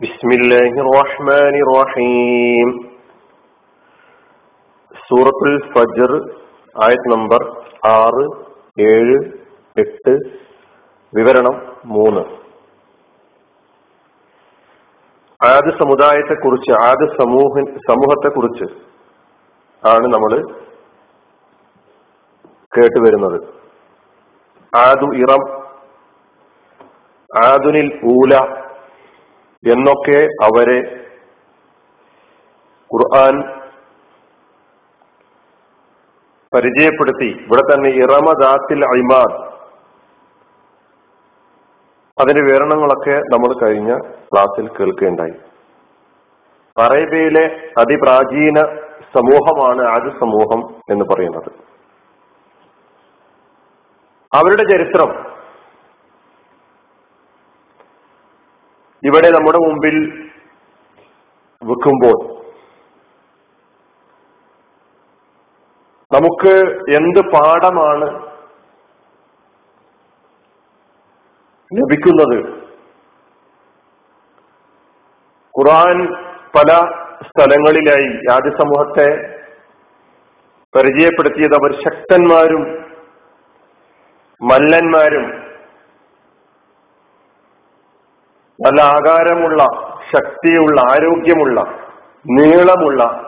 بسم الله الرحمن الرحيم സൂറത്തുൽ ഫജർ ആയത് നമ്പർ ആറ് ഏഴ് എട്ട് വിവരണം മൂന്ന് ആദ് സമുദായത്തെ കുറിച്ച് ആദ് സമൂഹ സമൂഹത്തെ കുറിച്ച് ആണ് നമ്മൾ കേട്ടുവരുന്നത് ആദു ഇറം ആദുനിൽ ഊല എന്നൊക്കെ അവരെ ഖുർആൻ പരിചയപ്പെടുത്തി. ഇവിടെ തന്നെ ഇറമദാത്തിൽ അയിമാദ്. അതിന്റെ വിവരണങ്ങളൊക്കെ നമ്മൾ കഴിഞ്ഞ ക്ലാസ്സിൽ കേൾക്കുകയുണ്ടായി അറേബ്യയിലെ അതിപ്രാചീന സമൂഹമാണ് ആദ്യ സമൂഹം എന്ന് പറയുന്നത്. അവരുടെ ചരിത്രം ഇവിടെ നമ്മുടെ മുമ്പിൽ വെക്കുമ്പോൾ നമുക്ക് എന്ത് പാഠമാണ് ലഭിക്കുന്നത്? ഖുറാൻ പല സ്ഥലങ്ങളിലായി ആദ്യ സമൂഹത്തെ പരിചയപ്പെടുത്തിയത് അവർ ശക്തന്മാരും മല്ലന്മാരും നല്ല ആകാരമുള്ള ശക്തിയുള്ള ആരോഗ്യമുള്ള നീളമുള്ള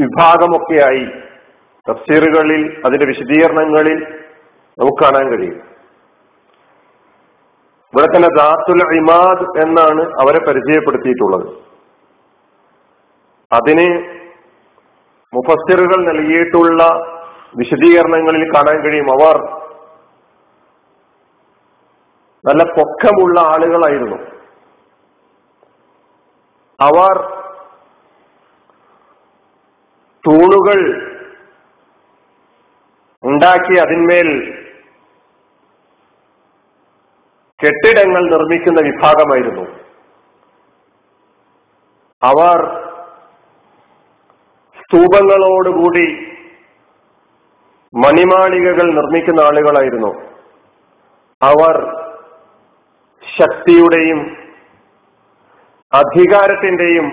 വിഭാഗമൊക്കെയായി തഫ്സീറുകളിൽ അതിന്റെ വിശദീകരണങ്ങളിൽ നമുക്ക് കാണാൻ കഴിയും. ഇവിടെ തന്നെ ദാത്തുൽ ഇമാദ് എന്നാണ് അവരെ പരിചയപ്പെടുത്തിയിട്ടുള്ളത്. അതിന് മുഫസ്സിറുകൾ നൽകിയിട്ടുള്ള വിശദീകരണങ്ങളിൽ കാണാൻ കഴിയും. അവർ നല്ല പൊക്കമുള്ള ആളുകളായിരുന്നു. അവർ തൂണുകൾ ഉണ്ടാക്കി അതിന്മേൽ കെട്ടിടങ്ങൾ നിർമ്മിക്കുന്ന വിഭാഗമായിരുന്നു. അവർ സ്തൂപങ്ങളോടുകൂടി മണിമാളികകൾ നിർമ്മിക്കുന്ന ആളുകളായിരുന്നു. അവർ ശക്തിയുടെയും അധികാരത്തിന്റെയും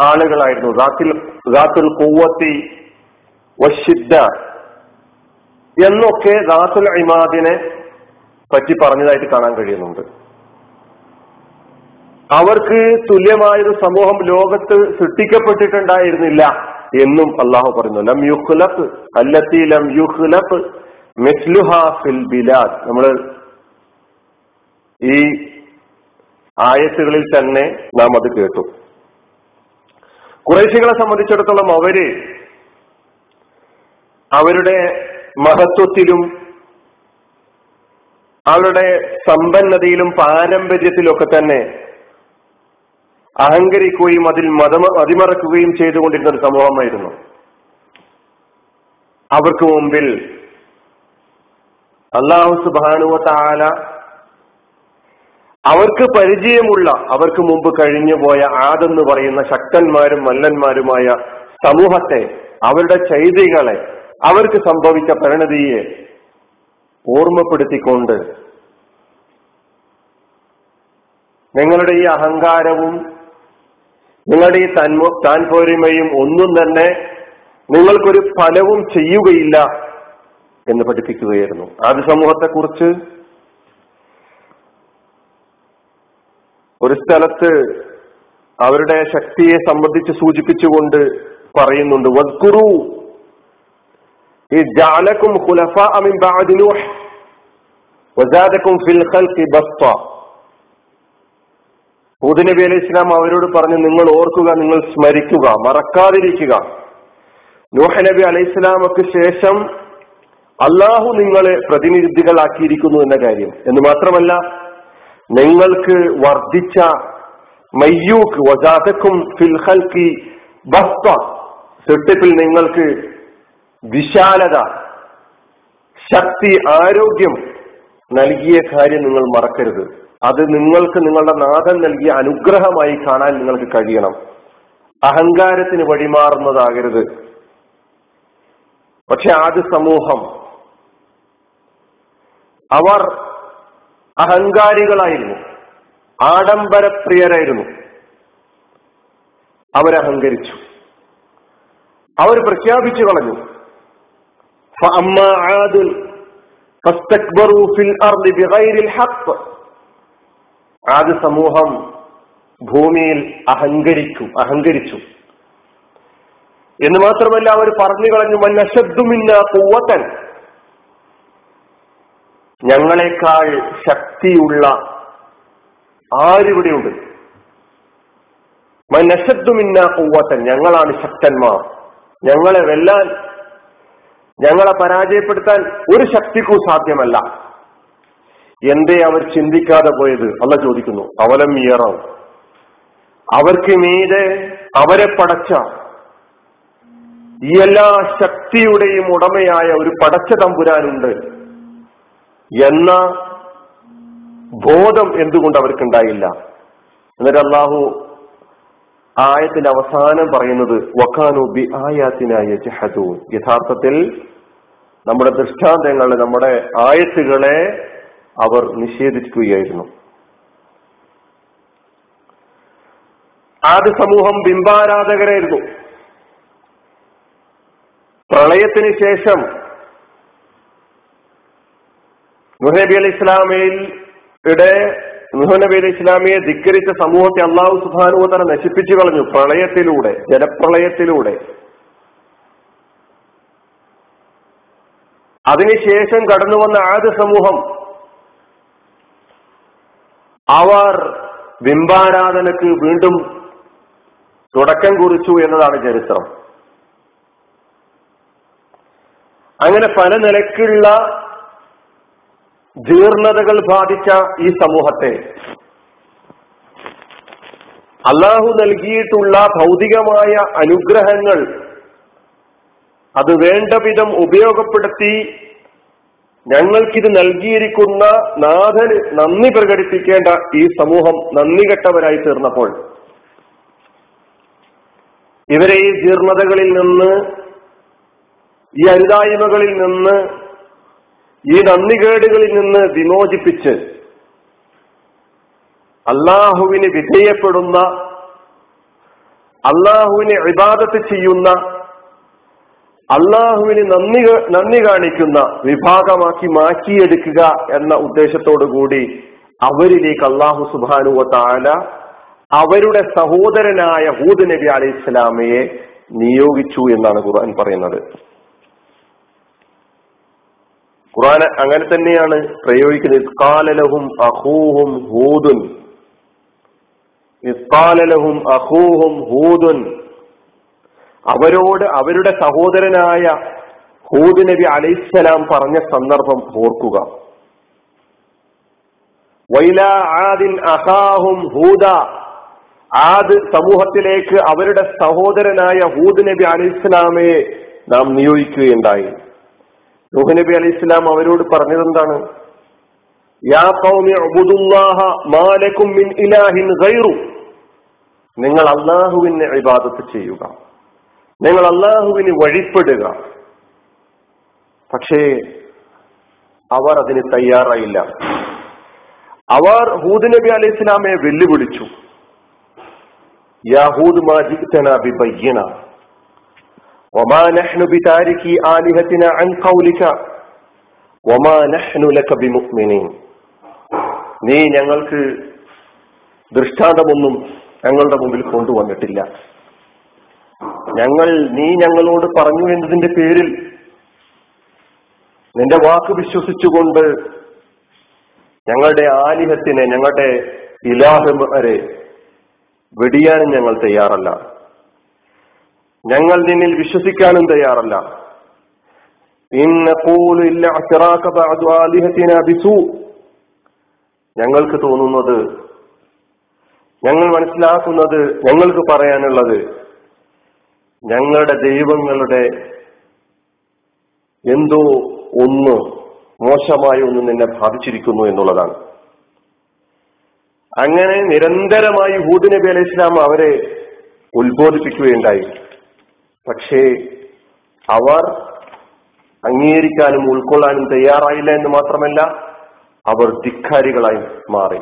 ആളുകളായിരുന്നു. റാത്തിൽ കൂവത്തി വശിദ്ധ എന്നൊക്കെ റാത്തുൽ ഇമാദിനെ പറ്റി പറഞ്ഞതായിട്ട് കാണാൻ കഴിയുന്നുണ്ട്. അവർക്ക് തുല്യമായൊരു സമൂഹം ലോകത്ത് സൃഷ്ടിക്കപ്പെട്ടിട്ടുണ്ടായിരുന്നില്ല എന്നും അള്ളാഹു പറയുന്നു. ലം യുഹ്ലഫ് അല്ലത്തി ലം യുഹ്ലഫ് മെസ്ലുഹാ ഫിൽ ബിലാദ്. നമ്മൾ ഈ ആയത്തുകളിൽ തന്നെ നാം അത് കേട്ടു. കുറേശികളെ സംബന്ധിച്ചിടത്തോളം അവർ അവരുടെ മഹത്വത്തിലും അവരുടെ സമ്പന്നതയിലും പാരമ്പര്യത്തിലും ഒക്കെ തന്നെ അഹങ്കരിക്കുകയും അതിൽ മതമ അതിമറക്കുകയും ചെയ്തുകൊണ്ടിരുന്ന ഒരു സമൂഹമായിരുന്നു. അവർക്ക് മുമ്പിൽ അള്ളാഹു സുബാനുവ താല അവർക്ക് പരിചയമുള്ള അവർക്ക് മുമ്പ് കഴിഞ്ഞു പോയ ആദെന്ന് പറയുന്ന ശക്തന്മാരും മല്ലന്മാരുമായ സമൂഹത്തെ അവരുടെ ചെയ്തികളെ അവർക്ക് സംഭവിച്ച പരിണതിയെ ഓർമ്മപ്പെടുത്തിക്കൊണ്ട് നിങ്ങളുടെ ഈ അഹങ്കാരവും നിങ്ങളുടെ ഈ തന്മോ താൻപോരിമയും ഒന്നും തന്നെ നിങ്ങൾക്കൊരു ഫലവും ചെയ്യുകയില്ല എന്ന് പഠിപ്പിക്കുകയായിരുന്നു. ആദ്യ സമൂഹത്തെക്കുറിച്ച് ഒരു സ്ഥലത്ത് അവരുടെ ശക്തിയെ സംബന്ധിച്ച് സൂചിപ്പിച്ചുകൊണ്ട് പറയുന്നുണ്ട് വദ്കുറു ഈ ജാലക്കും ഹുലഫ അമിൻ ബഅദ് നൂഹ് വസാദക്കും ഫിൽ ഖൽഖി നബി അലൈഹി ഇസ്ലാം അവരോട് പറഞ്ഞു നിങ്ങൾ ഓർക്കുക നിങ്ങൾ സ്മരിക്കുക മറക്കാതിരിക്കുക. നൂഹ് നബി അലൈഹി ഇസ്ലാമക്ക് ശേഷം അള്ളാഹു നിങ്ങളെ പ്രതിനിധികളാക്കിയിരിക്കുന്നു എന്ന കാര്യം. എന്ന് മാത്രമല്ല നിങ്ങൾക്ക് വർദ്ധിച്ച മയ്യൂക്ക് വജാതക്കും ഫിൽഹൽക്കി ബസ്ത സൃഷ്ടിപ്പിൽ നിങ്ങൾക്ക് വിശാലത ശക്തി ആരോഗ്യം നൽകിയ കാര്യം നിങ്ങൾ മറക്കരുത്. അത് നിങ്ങൾക്ക് നിങ്ങളുടെ നാഥൻ നൽകിയ അനുഗ്രഹമായി കാണാൻ നിങ്ങൾക്ക് കഴിയണം. അഹങ്കാരത്തിന് വഴിമാറുന്നതാകരുത്. പക്ഷെ ആദ്യ സമൂഹം അവർ അഹങ്കാരികളായിരുന്നു. ആഡംബരപ്രിയരായിരുന്നു. അവരഹങ്കരിച്ചു. അവർ പ്രഖ്യാപിച്ചു കളഞ്ഞു. ആദ്യ സമൂഹം ഭൂമിയിൽ അഹങ്കരിച്ചു അഹങ്കരിച്ചു. എന്ന് മാത്രമല്ല അവർ പറഞ്ഞു കളഞ്ഞു മന്നശബ്ദുമിന്ന പൂവത്തൻ ഞങ്ങളെക്കാൾ ശക്തിയുള്ള ആരിവിടെയുണ്ട്? മനശബ്ദമിന്ന കൂവത്തൻ ഞങ്ങളാണ് ശക്തന്മാർ. ഞങ്ങളെ വെല്ലാൻ ഞങ്ങളെ പരാജയപ്പെടുത്താൻ ഒരു ശക്തിക്കും സാധ്യമല്ല. എന്തേ അവർ ചിന്തിക്കാതെ പോയത്? അല്ല ചോദിക്കുന്നു. അവലം ഇയറോ അവർക്ക് മീതെ അവരെ പടച്ച ഈ എല്ലാ ശക്തിയുടെയും ഉടമയായ ഒരു പടച്ച തമ്പുരാനുണ്ട്. എന്ന ബോധം എന്തുകൊണ്ട് അവർക്കുണ്ടായില്ല? എന്നിട്ട് അള്ളാഹു ആയത്തിന്റെ അവസാനം പറയുന്നത് വക്കാനു ബി ആയാത്തിനായ ജഹദൂൻ യഥാർത്ഥത്തിൽ നമ്മുടെ ദൃഷ്ടാന്തങ്ങളെ നമ്മുടെ ആയത്തുകളെ അവർ നിഷേധിക്കുകയായിരുന്നു ആദ്യ സമൂഹം ബിംബാരാധകരായിരുന്നു. പ്രളയത്തിന് ശേഷം മുഹനബി അലി ഇസ്ലാമയിൽ നബി അലി ഇസ്ലാമിയെ ധിക്കരിച്ച സമൂഹത്തെ അള്ളാഹു സുബാനുവതന നശിപ്പിച്ചു കളഞ്ഞു. പ്രളയത്തിലൂടെ ജലപ്രളയത്തിലൂടെ അതിനുശേഷം കടന്നു വന്ന ആദ്യ സമൂഹം അവർ ബിംബാരാധനക്ക് വീണ്ടും തുടക്കം കുറിച്ചു എന്നതാണ് ചരിത്രം. അങ്ങനെ പല നിലക്കുള്ള ജീർണതകൾ ബാധിച്ച ഈ സമൂഹത്തെ അള്ളാഹു നൽകിയിട്ടുള്ള ഭൗതികമായ അനുഗ്രഹങ്ങൾ അത് വേണ്ട വിധം ഉപയോഗപ്പെടുത്തി ഞങ്ങൾക്കിത് നൽകിയിരിക്കുന്ന നാഥന് നന്ദി പ്രകടിപ്പിക്കേണ്ട ഈ സമൂഹം നന്ദി കെട്ടവരായി തീർന്നപ്പോൾ ഇവരെ ഈ ജീർണതകളിൽ നിന്ന് ഈ അരുതായ്മകളിൽ നിന്ന് ഈ നന്ദികേടുകളിൽ നിന്ന് വിമോചിപ്പിച്ച് അള്ളാഹുവിന് വിധേയപ്പെടുന്ന അള്ളാഹുവിനെ ഇബാദത്ത് ചെയ്യുന്ന അള്ളാഹുവിന് നന്ദി നന്ദി കാണിക്കുന്ന വിഭാഗമാക്കി മാറ്റിയെടുക്കുക എന്ന ഉദ്ദേശത്തോടുകൂടി അവരിലേക്ക് അള്ളാഹു സുബാനുവ താല അവരുടെ സഹോദരനായ ഹൂദ് നബി അലൈഹി ഇസ്ലാമയെ നിയോഗിച്ചു എന്നാണ് ഖുർആൻ പറയുന്നത്. ഖുർആൻ അങ്ങനെ തന്നെയാണ് പ്രയോഗിക്കുന്നത്. ഇസ്കാലലഹും അഹൂഹും ഇസ്കാലലഹും അവരോട് അവരുടെ സഹോദരനായ ഹൂദ് നബി അലൈസലാം പറഞ്ഞ സന്ദർഭം ഓർക്കുക. അഹാഹും ഹൂദ. ആദ് സമൂഹത്തിലേക്ക് അവരുടെ സഹോദരനായ ഹൂദ് നബി അലൈഹിസ്സലാമയെ നാം നിയോഗിക്കുകയുണ്ടായി. നബി അലൈഹി ഇസ്ലാം അവരോട് പറഞ്ഞതെന്താണ്? യാ കൗമി മാലക്കും മിൻ ഇലാഹിൻ ഗൈറു. നിങ്ങൾ അള്ളാഹുവിനെ ഇബാദത്ത് ചെയ്യുക. നിങ്ങൾ അള്ളാഹുവിന് വഴിപ്പെടുക. പക്ഷേ അവർ അതിന് തയ്യാറായില്ല. അവർ ഹൂദ് നബി അലൈഹി ഇസ്ലാമെ വെല്ലുവിളിച്ചു. യാഹൂദ് മാജിത്തന ബിബയ്യന. وما نحن بتاركي آلهتنا عن قولك وما نحن لك بمؤمنين നീ ഞങ്ങൾക്ക് ദൃഷ്ടാന്തമൊന്നും ഞങ്ങളുടെ മുമ്പിൽ കൊണ്ടുവന്നിട്ടില്ല ഞങ്ങൾ നീ ഞങ്ങളോട് പറഞ്ഞു എന്നതിന്റെ പേരിൽ നിന്റെ വാക്ക് വിശ്വസിച്ചുകൊണ്ട് ഞങ്ങളുടെ ആലിഹത്തിനെ ഞങ്ങളുടെ ഇലാഹരെ വെടിയാനും ഞങ്ങൾ തയ്യാറല്ല ഞങ്ങൾ നിന്നിൽ വിശ്വസിക്കാനും തയ്യാറല്ല. ഞങ്ങൾക്ക് തോന്നുന്നത് ഞങ്ങൾ മനസ്സിലാക്കുന്നത് ഞങ്ങൾക്ക് പറയാനുള്ളത് ഞങ്ങളുടെ ദൈവങ്ങളുടെ എന്തോ ഒന്ന് മോശമായ ഒന്ന് നിന്നെ ബാധിച്ചിരിക്കുന്നു എന്നുള്ളതാണ്. അങ്ങനെ നിരന്തരമായി ഹൂദ് നബി അലൈഹി ഇസ്ലാം അവരെ ഉത്ബോധിപ്പിക്കുകയുണ്ടായി. പക്ഷേ അവർ അംഗീകരിക്കാനും ഉൾക്കൊള്ളാനും തയ്യാറായില്ല എന്ന് മാത്രമല്ല അവർ ധിക്കാരികളായി മാറി.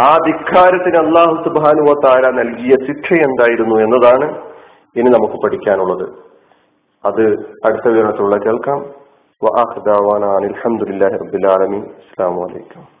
ആ ധിക്കാരത്തിന് അള്ളാഹു സുബാനുവ താര നൽകിയ ശിക്ഷ എന്തായിരുന്നു എന്നതാണ് ഇനി നമുക്ക് പഠിക്കാനുള്ളത്. അത് അടുത്ത വിവരണത്തിലുള്ള കേൾക്കാം. അലഹമുല്ലാ റബുലാലമി അസ്സാം വലൈക്കും